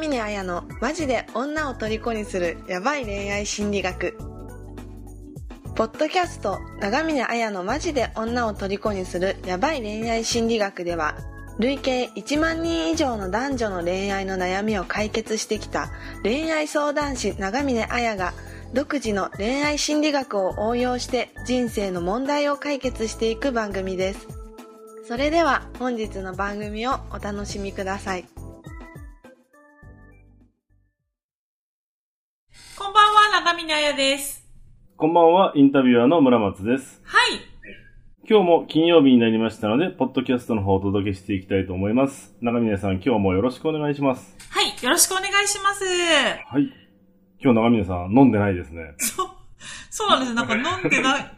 峰彩のマジで女を虜にするヤバい恋愛心理学。ポッドキャスト長峰彩のマジで女を虜にするヤバい恋愛心理学では累計1万人以上の男女の恋愛の悩みを解決してきた恋愛相談師長峰彩が独自の恋愛心理学を応用して人生の問題を解決していく番組です。それでは本日の番組をお楽しみください。こんばんは、長峰彩です。こんばんは、インタビュアーの村松です。はい。今日も金曜日になりましたので、ポッドキャストの方をお届けしていきたいと思います。長峰さん、今日もよろしくお願いします。はい。よろしくお願いします。はい。今日長峰さん、飲んでないですね。そう、そうなんです。なんか飲んでない、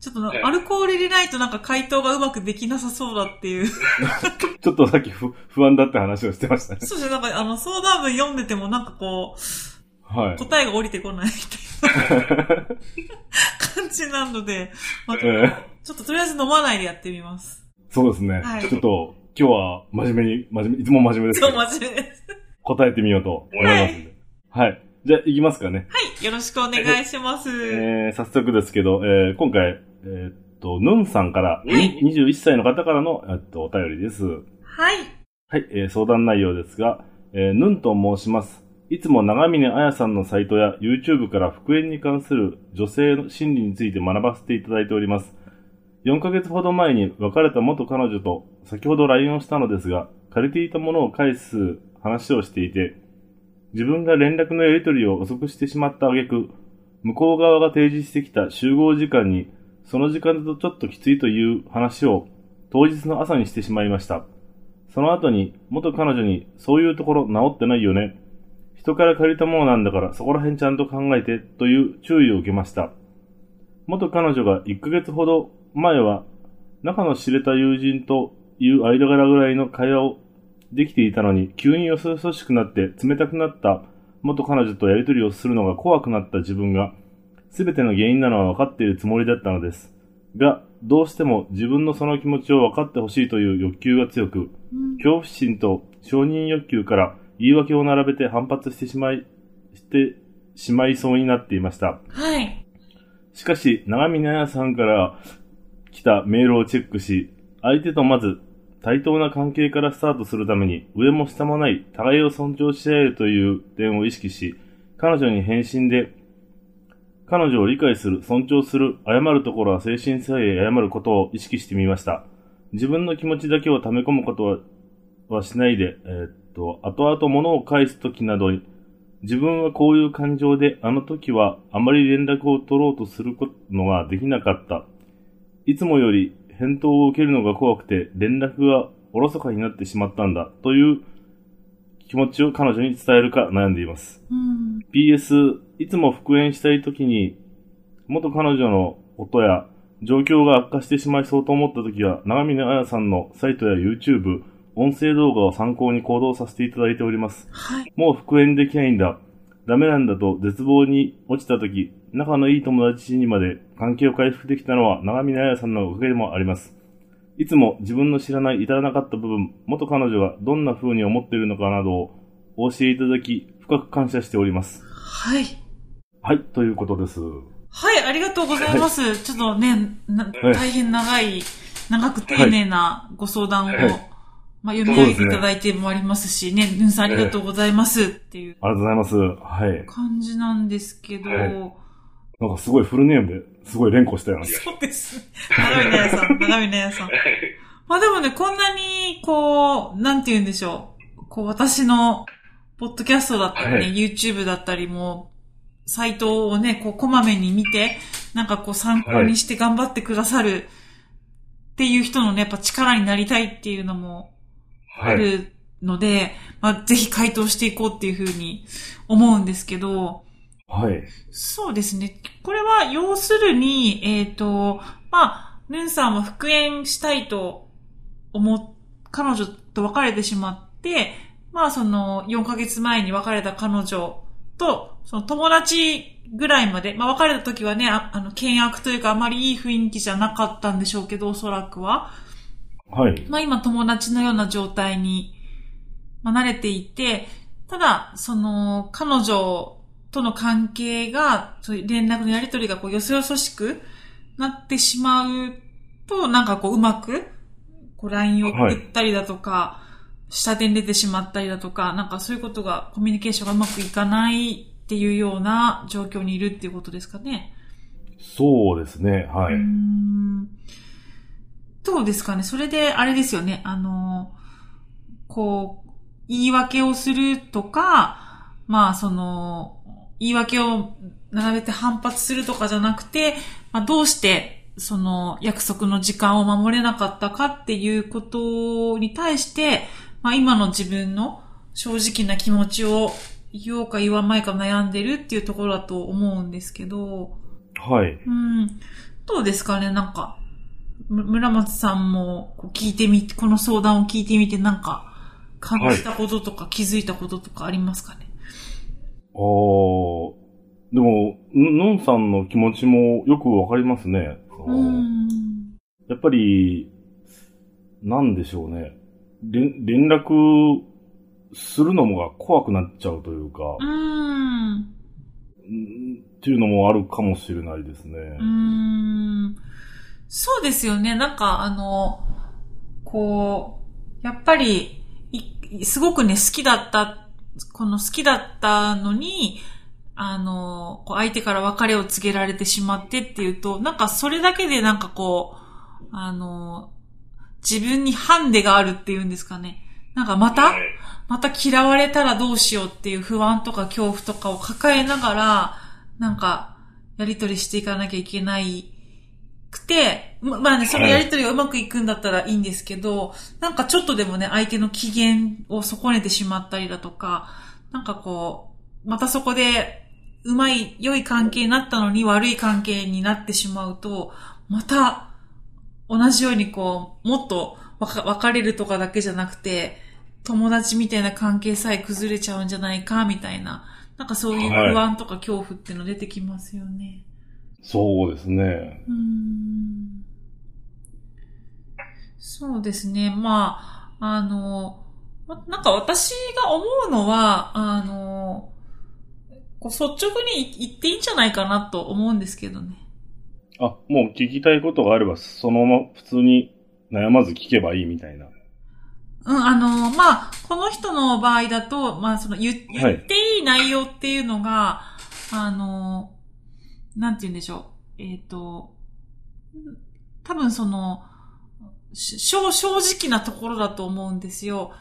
ちょっとなアルコール入れないとなんか回答がうまくできなさそうだっていう。ちょっとさっき不不安だって話をしてましたね。そうですね。なんかあの相談文読んでてもなんかこう、はい。答えが降りてこないみたいな感じなので、まあえーちょっととりあえず飲まないでやってみます。そうですね。はいちょっと、今日は真面目に、真面目、いつも真面目ですけそう、ど、真面目です。答えてみようと思いますんで。はい。じゃあ、行きますかね。はい。よろしくお願いします。えー、早速ですけど、えー、今回、えーっと、ヌンさんから、はい21歳の方からの、えっと、お便りです。はい。はい、えー相談内容ですが、えーヌンと申します。いつも長峰彩さんのサイトや YouTube から復縁に関する女性の心理について学ばせていただいております。4ヶ月ほど前に別れた元彼女と先ほど LINE をしたのですが、借りていたものを返す話をしていて、自分が連絡のやり取りを遅くしてしまった挙句、向こう側が提示してきた集合時間に、その時間だとちょっときついという話を当日の朝にしてしまいました。その後に元彼女にそういうところ治ってないよね。人から借りたものなんだからそこら辺ちゃんと考えてという注意を受けました。元彼女が1ヶ月ほど前は仲の知れた友人という間柄ぐらいの会話をできていたのに急によそよそしくなって冷たくなった元彼女とやりとりをするのが怖くなった自分が全ての原因なのは分かっているつもりだったのです。が、どうしても自分のその気持ちを分かってほしいという欲求が強く、うん恐怖心と承認欲求から言い訳を並べて反発してしまい、してしまいそうになっていました。はい。しかし、長見奈々さんから来たメールをチェックし、相手とまず対等な関係からスタートするために上も下もない互いを尊重し合えるという点を意識し、彼女に返信で、彼女を理解する、尊重する、謝るところは精神性へ謝ることを意識してみました。自分の気持ちだけを溜め込むことははしないで、えーっと、後々物を返すときなどに、自分はこういう感情で、あの時はあまり連絡を取ろうとするのができなかった。いつもより返答を受けるのが怖くて、連絡がおろそかになってしまったんだ、という気持ちを彼女に伝えるか悩んでいます。うん。PS、いつも復縁したい時に、元彼女の音や状況が悪化してしまいそうと思った時は、長峰彩さんのサイトや YouTube、音声動画を参考に行動させていただいております。はい。もう復縁できないんだ。ダメなんだと絶望に落ちた時、仲のいい友達にまで関係を回復できたのは長峰彩さんのおかげでもあります。いつも自分の知らない至らなかった部分、元彼女がどんな風に思っているのかなどをお教えいただき、深く感謝しております。はい。はい、ということです。はい、ありがとうございます。ちょっとね、大変長い、長く丁寧なご相談を、はいまあ、読み上げていただいてもありますし、ね、ぬんさんありがとうございますっていうありがとうございます。はい。感じなんですけど、はいなんかすごいフルネームですごい連呼したような。そうです。長見なやさん、長見なやさん。まあでもね、こんなに、こう、なんて言うんでしょう。こう、私の、ポッドキャストだったりね、はい YouTube だったりも、サイトをね、こう、こまめに見て、なんかこう、参考にして頑張ってくださるっていう人のね、やっぱ力になりたいっていうのもあはい。るので、まあ、ぜひ回答していこうっていうふうに思うんですけど、はい。そうですね。これは、要するに、えっ、と、まあ、ヌンさんは復縁したいと思っ、彼女と別れてしまって、まあ、その、4ヶ月前に別れた彼女と、その友達ぐらいまで、まあ、別れた時はね、ああの、険悪というか、あまりいい雰囲気じゃなかったんでしょうけど、おそらくは。はい。まあ、今友達のような状態に、まあ、慣れていて、ただ、その、彼女との関係が、そういう連絡のやり取りがこう、よそよそしくなってしまうと、なんかこう、うまく、こう、LINE を送ったりだとか、下手に出てしまったりだとか、なんかそういうことが、コミュニケーションがうまくいかないっていうような状況にいるっていうことですかね。そうですね、はい。うーんどうですかね？それで、あれですよね。あの、こう、言い訳をするとか、まあ、その、言い訳を並べて反発するとかじゃなくて、まあ、どうして、その、約束の時間を守れなかったかっていうことに対して、まあ、今の自分の正直な気持ちを言おうか言わないか悩んでるっていうところだと思うんですけど、はい。うん。どうですかね？なんか、む村松さんもこう聞いてみ、この相談を聞いてみてなんか、感じたこととか気づいたこととかありますかね、あーでも、ぬのんさんの気持ちもよくわかりますね。やっぱり、なんでしょうね。連連絡するのもが怖くなっちゃうというか、うん。うんっていうのもあるかもしれないですね。うん。そうですよね。なんか、あの、こう、やっぱり、いすごくね、好きだった、この好きだったのに、あの、こう相手から別れを告げられてしまってっていうと、なんかそれだけでなんかこう、あの、自分にハンデがあるっていうんですかね。なんかまた、また嫌われたらどうしようっていう不安とか恐怖とかを抱えながら、なんか、やりとりしていかなきゃいけないくて、ままあね、そのやりとりがうまくいくんだったらいいんですけど、なんかちょっとでもね、相手の機嫌を損ねてしまったりだとか、なんかこう、またそこで、うまい、良い関係になったのに悪い関係になってしまうと、また、同じようにこう、もっとわか別れるとかだけじゃなくて、友達みたいな関係さえ崩れちゃうんじゃないか、みたいな。なんかそういう不安とか恐怖っていうの出てきますよね。そうですね。うーんそうですね。まあ、あの、まなんか私が思うのは、あの、こう率直に言っていいんじゃないかなと思うんですけどね。あ、もう聞きたいことがあれば、そのまま普通に悩まず聞けばいいみたいな。うん、あの、まあ、この人の場合だと、まあ、その言言はいっていい内容っていうのが、あの、なんて言うんでしょう。えっ、と、多分その、し正正直なところだと思うんですよ。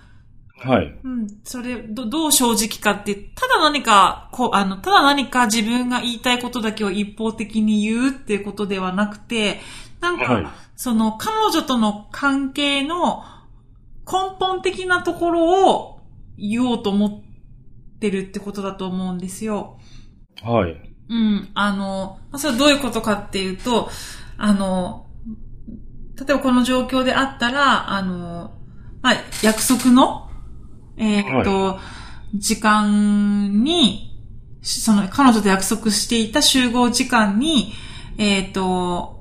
はい。うん、それ、ど、どう正直かって、ただ何か、こう、あの、ただ何か自分が言いたいことだけを一方的に言うっていうことではなくて、なんか、はい。その彼女との関係の根本的なところを言おうと思ってるってことだと思うんですよ。はい。うん。あの、まあそれはどういうことかっていうと、あの、例えばこの状況であったら、あの、まあ、約束の、えーっと、時間に、その彼女と約束していた集合時間に、えーっと、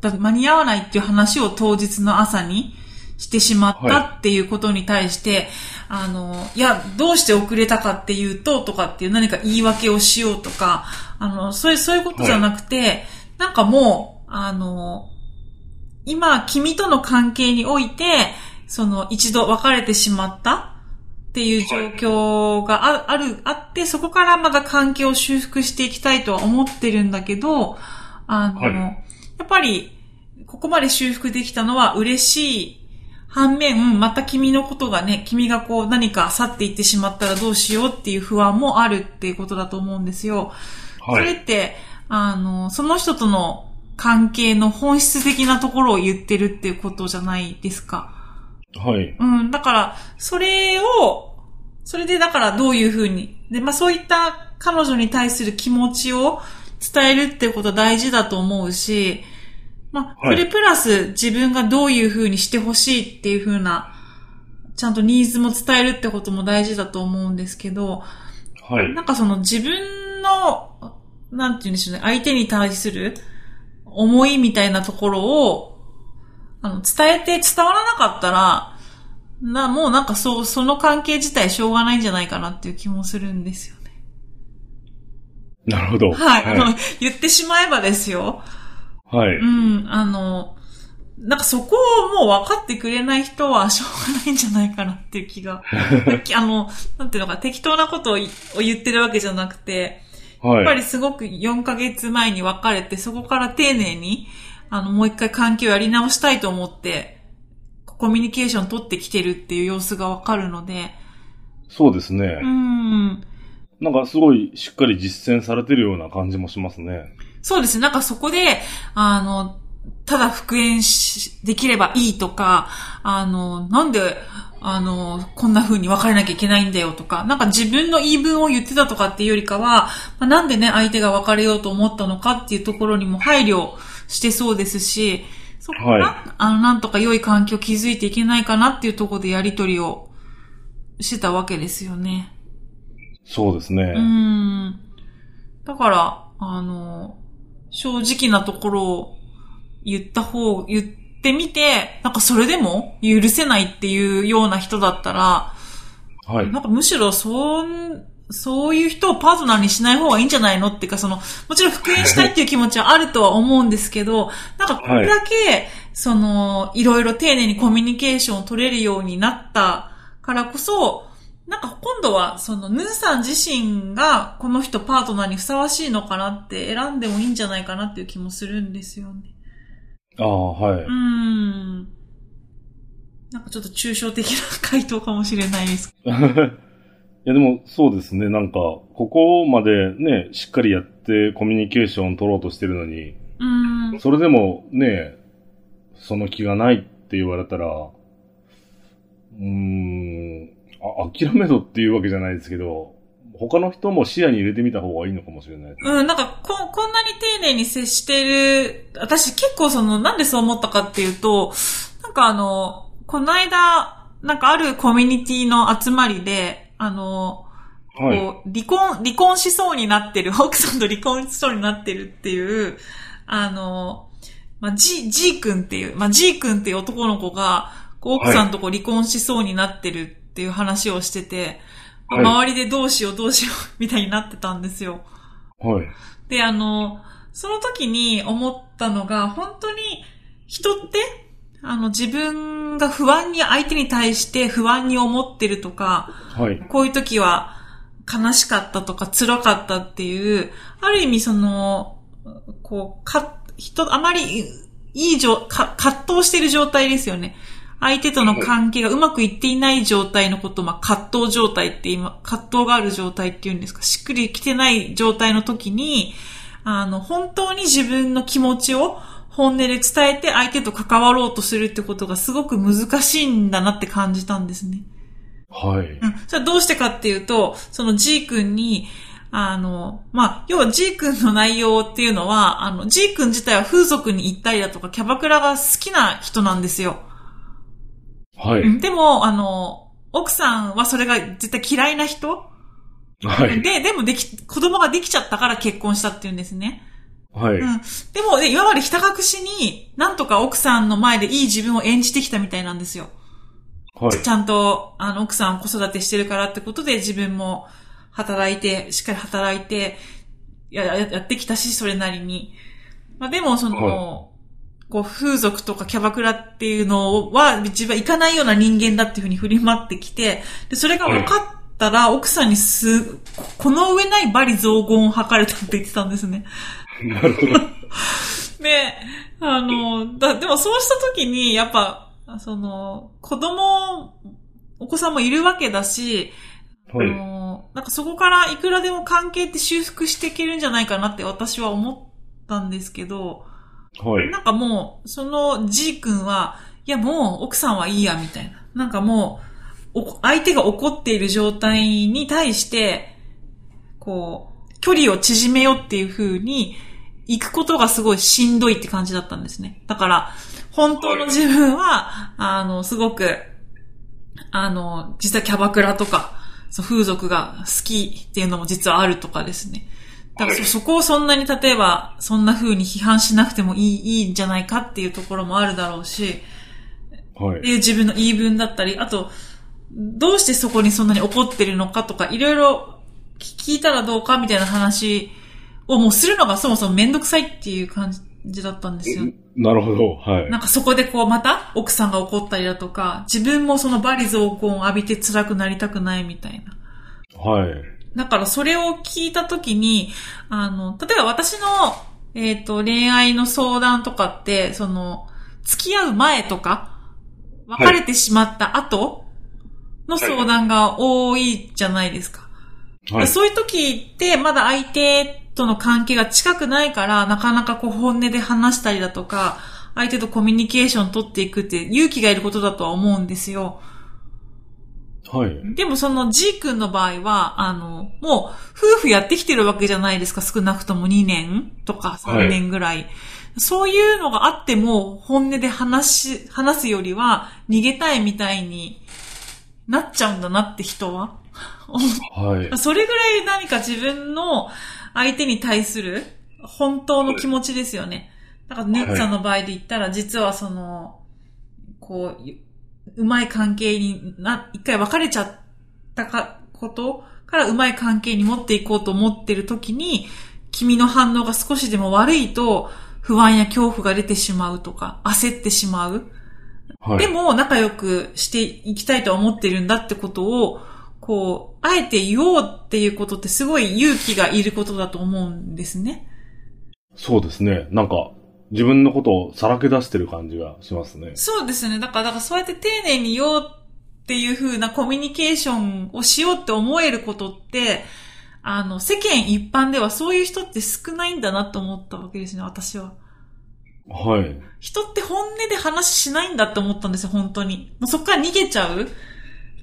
だ間に合わないっていう話を当日の朝にしてしまったはっていうことに対して、あの、いや、どうして遅れたかっていうと、とかっていう何か言い訳をしようとか、あの、そういう、そういうことじゃなくて、なんかもう、あの、今、君との関係において、その、一度別れてしまったっていう状況があある、あって、そこからまた関係を修復していきたいとは思ってるんだけど、あの、はい。やっぱり、ここまで修復できたのは嬉しい反面、また君のことがね、君がこう何か去っていってしまったらどうしようっていう不安もあるっていうことだと思うんですよ。そはい。れって、あの、その人との関係の本質的なところを言ってるっていうことじゃないですか。はい。うん、だから、それを、それでだからどういうふうに、で、まあそういった彼女に対する気持ちを伝えるっていうことは大事だと思うし、まあ、はいそれプラス自分がどういうふうにしてほしいっていうふうな、ちゃんとニーズも伝えるってことも大事だと思うんですけど、はい。なんかその自分の、なんて言うんでしょうね、相手に対する思いみたいなところを、あの、伝えて伝わらなかったら、な、もうなんかそう、その関係自体しょうがないんじゃないかなっていう気もするんですよね。なるほど。はい。は、言ってしまえばですよ。い。はい。うん、あの、なんかそこをもう分かってくれない人はしょうがないんじゃないかなっていう気が。あの、なんていうのか、適当なことを言ってるわけじゃなくて、やっぱはい。りすごく4ヶ月前に別れて、そこから丁寧に、あの、もう一回関係をやり直したいと思って、コミュニケーション取ってきてるっていう様子がわかるので、そうですねう。ん。なんかすごいしっかり実践されてるような感じもしますね。そうですね。なんかそこで、あの、ただ復縁し、できればいいとか、あの、なんで、あの、こんな風に別れなきゃいけないんだよとか、なんか自分の言い分を言ってたとかっていうよりかは、まあなんでね、相手が別れようと思ったのかっていうところにも配慮してそうですし、そこから、はいあの、なんとか良い環境を築いていけないかなっていうところでやりとりをしてたわけですよね。そうですね。うん。だから、あの、正直なところを言った方、言ってみて、なんかそれでも許せないっていうような人だったら、はい。なんかむしろそん、そういう人をパートナーにしない方がいいんじゃないのっていうか、その、もちろん復縁したいっていう気持ちはあるとは思うんですけど、なんかこれだけ、その、いろいろ丁寧にコミュニケーションを取れるようになったからこそ、なんか今度は、その、ヌーさん自身がこの人パートナーにふさわしいのかなって選んでもいいんじゃないかなっていう気もするんですよね。ああ、はい。うーん。なんかちょっと抽象的な回答かもしれないです。いやでもそうですね、なんか、ここまでね、しっかりやってコミュニケーションを取ろうとしてるのに、うーん。それでもね、その気がないって言われたら、うーん、あ諦めろっていうわけじゃないですけど、他の人も視野に入れてみた方がいいのかもしれない。うん、なんか、こ、こんなに丁寧に接してる、私結構その、なんでそう思ったかっていうと、なんかあの、この間、なんかあるコミュニティの集まりで、あの、はい。こう、離婚、離婚しそうになってる、奥さんと離婚しそうになってるっていう、あの、まあ、G、G 君っていう、まあ、G 君っていう男の子が、こう奥さんとこう離婚しそうになってるっていう話をしてて、はい周りでどうしようどうしようみたいになってたんですよ。はい。で、あの、その時に思ったのが、本当に人って、あの、自分が不安に、相手に対して不安に思ってるとか、はい。こういう時は悲しかったとか辛かったっていう、ある意味その、こう、か、人、あまりいい状、か、葛藤している状態ですよね。相手との関係がうまくいっていない状態のことを、まあ、葛藤状態って今、葛藤がある状態っていうんですか、しっくりきてない状態の時に、あの、本当に自分の気持ちを本音で伝えて相手と関わろうとするってことがすごく難しいんだなって感じたんですね。はい。うん。それはどうしてかっていうと、その G 君に、あの、まあ、要は G 君の内容っていうのは、あの、G 君自体は風俗に行ったりだとか、キャバクラが好きな人なんですよ。はい。うんでも、あの、奥さんはそれが絶対嫌いな人？はい。で、でもでき、子供ができちゃったから結婚したっていうんですね。はい。うん。でも、で今までひた隠しに、なんとか奥さんの前でいい自分を演じてきたみたいなんですよ。はい。ちゃんと、あの、奥さん子育てしてるからってことで自分も働いて、しっかり働いて、や、ややってきたし、それなりに。まあでも、その、はこう、風俗とかキャバクラっていうのは、自分は行かないような人間だっていうふうに振り回ってきて、で、それが分かったら、奥さんにす、ここの上ないバリ雑言を吐かれたって言ってたんですね。なるほど。で、あの、だ、でもそうした時に、やっぱ、その、子供、お子さんもいるわけだし、はい。あの、なんかそこからいくらでも関係って修復していけるんじゃないかなって私は思ったんですけど、はい。なんかもう、その G 君は、いやもう奥さんはいいや、みたいな。なんかもう、相手が怒っている状態に対して、こう、距離を縮めようっていう風に、行くことがすごいしんどいって感じだったんですね。だから、本当の自分は、あの、すごく、あの、実際キャバクラとか、そう風俗が好きっていうのも実はあるとかですね。だからそそこをそんなに例えば、そんな風に批判しなくてもいい、いいんじゃないかっていうところもあるだろうし、はいって。いう自分の言い分だったり、あと、どうしてそこにそんなに怒ってるのかとか、いろいろ聞いたらどうかみたいな話をもうするのがそもそもめんどくさいっていう感じだったんですよ。なるほど。はい。なんかそこでこうまた奥さんが怒ったりだとか、自分もそのバリ雑言を浴びて辛くなりたくないみたいな。はい。だからそれを聞いたときに、あの、例えば私の、えっ、と、恋愛の相談とかって、その、付き合う前とか、別れてしまった後の相談が多いじゃないですか。はい。そういう時って、まだ相手との関係が近くないから、なかなかこう本音で話したりだとか、相手とコミュニケーション取っていくって勇気がいることだとは思うんですよ。はい。でもその G 君の場合は、あの、もう夫婦やってきてるわけじゃないですか。少なくとも2年とか3年ぐらい。そういうのがあっても本音で話し、話すよりは逃げたいみたいになっちゃうんだなって人は？はい。それぐらい何か自分の相手に対する本当の気持ちですよね。だから、ヌッツさんの場合で言ったら、実はその、こう、うまい関係にな、一回別れちゃったか、ことからうまい関係に持っていこうと思ってる時に、君の反応が少しでも悪いと、不安や恐怖が出てしまうとか、焦ってしまう。はい。でも仲良くしていきたいとは思ってるんだってことを、こう、あえて言おうっていうことってすごい勇気がいることだと思うんですね。そうですね。なんか、自分のことをさらけ出してる感じがしますね。そうですね。だから、だからそうやって丁寧に言おうっていう風なコミュニケーションをしようって思えることって、あの、世間一般ではそういう人って少ないんだなと思ったわけですね、私は。はい。人って本音で話しないんだって思ったんですよ、本当に。もうそこから逃げちゃう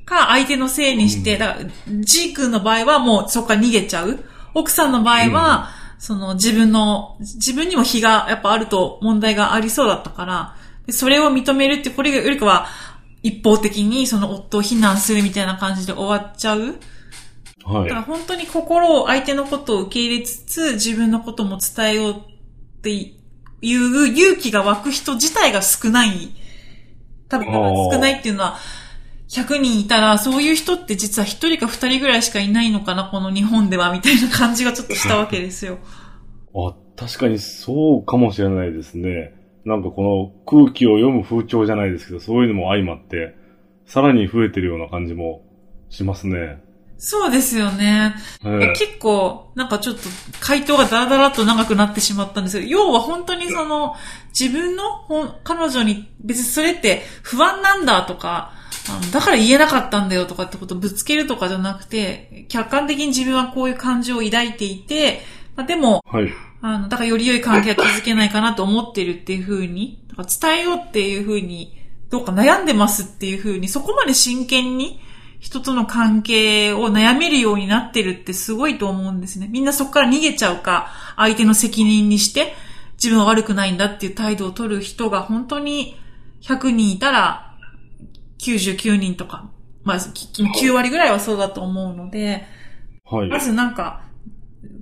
か、相手のせいにして、うんだから G 君の場合はもうそこから逃げちゃう。奥さんの場合は、その自分の、自分にも非がやっぱあると問題がありそうだったから、でそれを認めるって、これよりかは一方的にその夫を非難するみたいな感じで終わっちゃう。はいだから。本当に心を、相手のことを受け入れつつ、自分のことも伝えようっていう勇気が湧く人自体が少ない。多分、少ないっていうのは、100人いたら、そういう人って実は1人か2人ぐらいしかいないのかな、この日本では、みたいな感じがちょっとしたわけですよ。あ、確かにそうかもしれないですね。なんかこの空気を読む風潮じゃないですけど、そういうのも相まって、さらに増えてるような感じもしますね。そうですよね。ええ結構、なんかちょっと回答がダラダラと長くなってしまったんですけど、要は本当にその、自分の彼女に別にそれって不安なんだとか、あのだから言えなかったんだよとかってことをぶつけるとかじゃなくて、客観的に自分はこういう感情を抱いていて、まあ、でも、はい。あの、だからより良い関係が築けないかなと思ってるっていう風に、だから伝えようっていう風に、どうか悩んでますっていう風に、そこまで真剣に人との関係を悩めるようになってるってすごいと思うんですね。みんなそこから逃げちゃうか、相手の責任にして、自分は悪くないんだっていう態度を取る人が本当に100人いたら、99人とか、まあ、9割ぐらいはそうだと思うので、はい。まずなんか、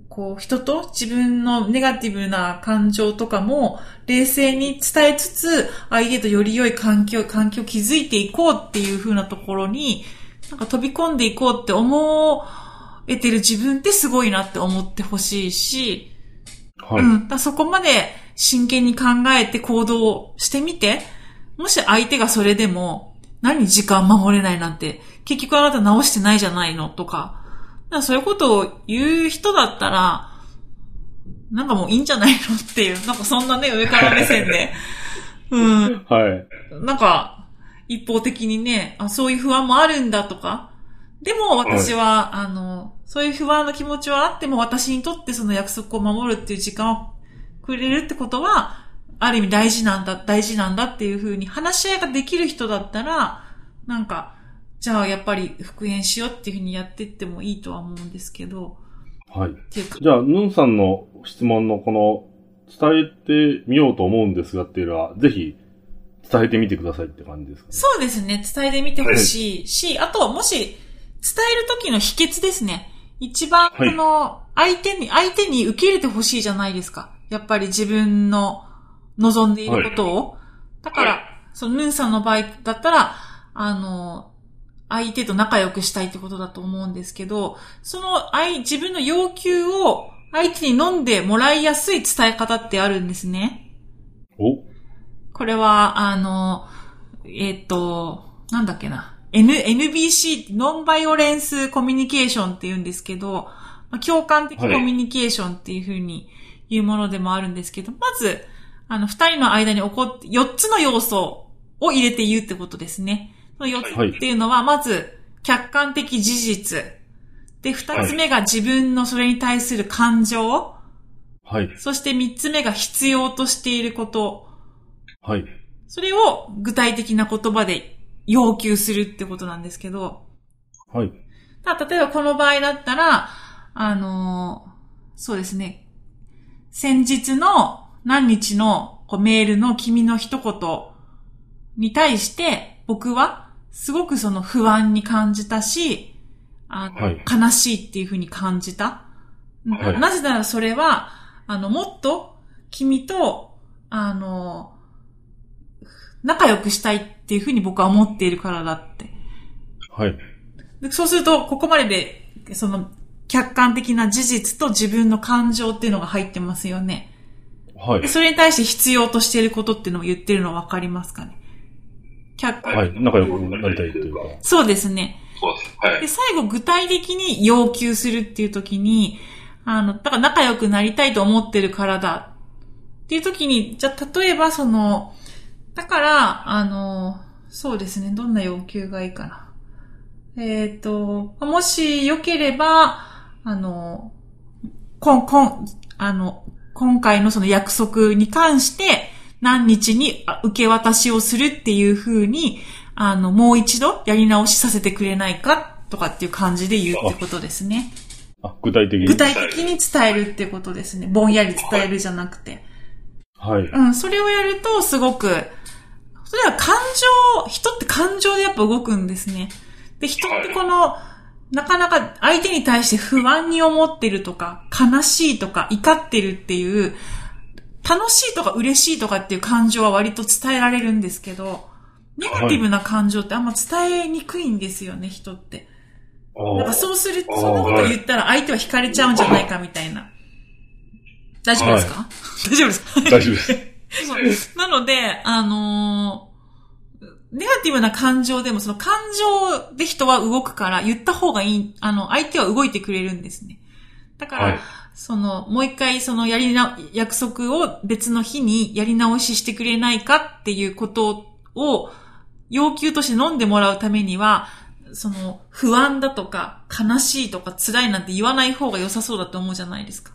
こう、人と自分のネガティブな感情とかも、冷静に伝えつつ、相手とより良い環境、環境を築いていこうっていう風なところに、なんか飛び込んでいこうって思えてる自分ってすごいなって思ってほしいし、はい。うん。そこまで真剣に考えて行動してみて、もし相手がそれでも、何時間守れないなんて、結局あなた直してないじゃないのとか、だからそういうことを言う人だったら、なんかもういいんじゃないのっていう、なんかそんなね、上から目線で。うん。はい。なんか、一方的にね、あ、そういう不安もあるんだとか。でも私は、あの、そういう不安の気持ちはあっても私にとってその約束を守るっていう時間をくれるってことは、ある意味大事なんだ、大事なんだっていうふうに話し合いができる人だったら、なんか、じゃあやっぱり復縁しようっていうふうにやってってもいいとは思うんですけど、はい。っていうか、じゃあ、ヌンさんの質問のこの、伝えてみようと思うんですがっていうのは、ぜひ、伝えてみてくださいって感じですかね？そうですね。伝えてみてほしいし、あとはもし、伝える時の秘訣ですね。一番、はいこの、相手に、相手に受け入れてほしいじゃないですか。やっぱり自分の望んでいることを。だから、はそのヌンさんの場合だったら、あの、相手と仲良くしたいってことだと思うんですけど、その愛、自分の要求を相手に飲んでもらいやすい伝え方ってあるんですね。おこれは、あの、えっ、と、なんだっけな。N、NBC、ノンバイオレンスコミュニケーションって言うんですけど、まあ、共感的コミュニケーションっていうふうに言うものでもあるんですけど、まず、あの、二人の間に起こって、四つの要素を入れて言うってことですね。その四つっていうのは、まず、客観的事実。で、二つ目が自分のそれに対する感情。はい。そして三つ目が必要としていること。はい。それを具体的な言葉で要求するってことなんですけど、はい。ただ例えばこの場合だったら、あのーそうですね。先日の何日のこうメールの君の一言に対して僕はすごくその不安に感じたし、あのはい悲しいっていうふうに感じた。はいなぜならそれは、あの、もっと君と、あの、仲良くしたいっていうふうに僕は思っているからだって。はい。でそうすると、ここまでで、その、客観的な事実と自分の感情っていうのが入ってますよね。はいで。それに対して必要としていることっていうのも言ってるのわかりますかね？客観、はい。仲良くなりたいというか。そうですね。そうです。はいで、。最後具体的に要求するっていう時に、あの、だから仲良くなりたいと思ってるからだっていう時に、じゃあ例えばその、だから、あの、そうですね、どんな要求がいいかな。えっ、と、もし良ければ、あの、こん、こん、あの、今回のその約束に関して、何日にあ受け渡しをするっていう風に、あの、もう一度やり直しさせてくれないかとかっていう感じで言うってことですね。あ、具体的に？具体的に伝えるってことですね。ぼんやり伝えるじゃなくて。はい。うん、それをやるとすごく、それは感情、人って感情でやっぱ動くんですね。で、人ってこの、なかなか相手に対して不安に思ってるとか、悲しいとか、怒ってるっていう、楽しいとか嬉しいとかっていう感情は割と伝えられるんですけど、ネガティブな感情ってあんま伝えにくいんですよね、人って。なんかあそうするそんなこと言ったら相手は惹かれちゃうんじゃないかみたいな。大丈夫ですか、大丈夫です大丈夫です。なので、あのーネガティブな感情でもその感情で人は動くから言った方がいい、あの、相手は動いてくれるんですね。だから、はいその、もう一回そのやりな、約束を別の日にやり直ししてくれないかっていうことを要求として飲んでもらうためには、その、不安だとか悲しいとか辛いなんて言わない方が良さそうだと思うじゃないですか。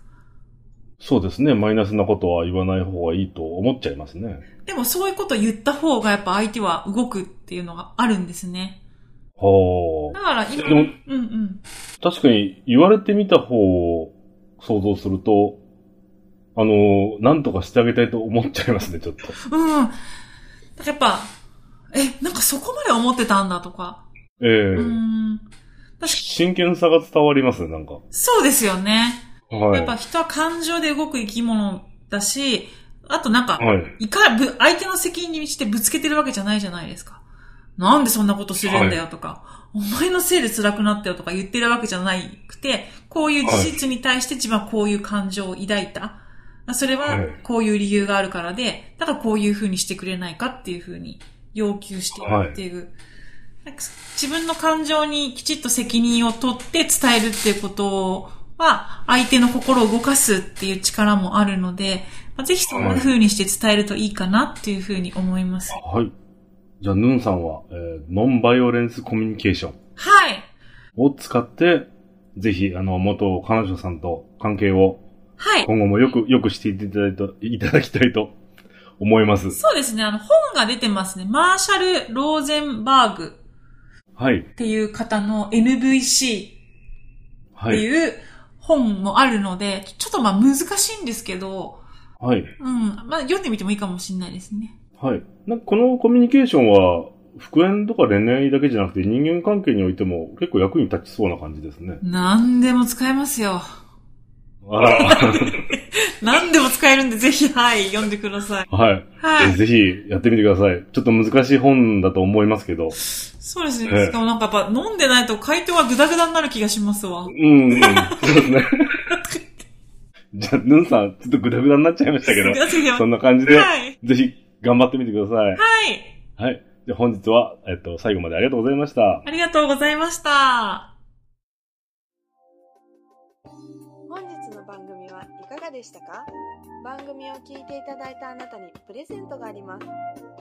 そうですね。マイナスなことは言わない方がいいと思っちゃいますね。でもそういうこと言った方がやっぱ相手は動くっていうのがあるんですね。はだから今、でもうんうん。あ。確かに言われてみた方を想像すると、あの、なんとかしてあげたいと思っちゃいますね、ちょっと。うん。やっぱ、え、なんかそこまで思ってたんだとか。ええうん。確か真剣さが伝わりますね、なんか。そうですよね。はい。やっぱ人は感情で動く生き物だし、あとなんか、はい。いか、ぶ、相手の責任にしてぶつけてるわけじゃないじゃないですか。なんでそんなことするんだよとか、お前のせいで辛くなったよとか言ってるわけじゃなくて、こういう事実に対して自分はこういう感情を抱いた。それははいこういう理由があるからで、だからこういう風にしてくれないかっていう風に要求しているっていう。なんか自分の感情にきちっと責任を取って伝えるっていうことは、相手の心を動かすっていう力もあるので、まあぜひそんな風にして伝えるといいかなっていう風に思います。はい。じゃあ、ヌンさんは、えーノンバイオレンスコミュニケーションはい。を使って、ぜひ、あの、元彼女さんと関係をはい。今後もよく、よくしていただいと、いただきたいと思います。そうですね。あの、本が出てますね。マーシャル・ローゼンバーグはい。っていう方の NVC っはい。ていう本もあるので、ちょっとまあ難しいんですけど、はい。うん。まあ読んでみてもいいかもしれないですね。はい。なんかこのコミュニケーションは、復縁とか恋愛だけじゃなくて人間関係においても結構役に立ちそうな感じですね。何でも使えますよ。あら。何でも使えるんで、ぜひ、はい、読んでください。はい。はい。えぜひやってみてください。ちょっと難しい本だと思いますけど。そうですええね。しかもなんかやっぱ飲んでないと回答がグダグダになる気がしますわう。ん、うん。そうですね。じゃあ、ヌンさん、ちょっとグダグダになっちゃいましたけど、そんな感じで、はい。ぜひ頑張ってみてください。はい。はい。じゃあ本日は、えっと、最後までありがとうございました。ありがとうございました。でしたか？番組を聞いていただいたあなたにプレゼントがあります。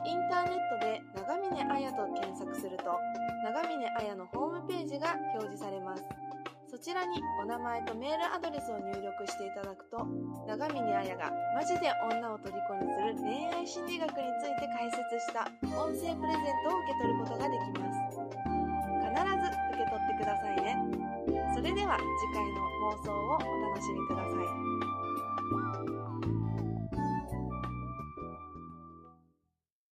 インターネットで長峰彩と検索すると長峰彩のホームページが表示されます。そちらにお名前とメールアドレスを入力していただくと長峰彩がマジで女を虜にする恋愛心理学について解説した音声プレゼントを受け取ることができます。必ず受け取ってくださいね。それでは次回の放送をお楽しみください。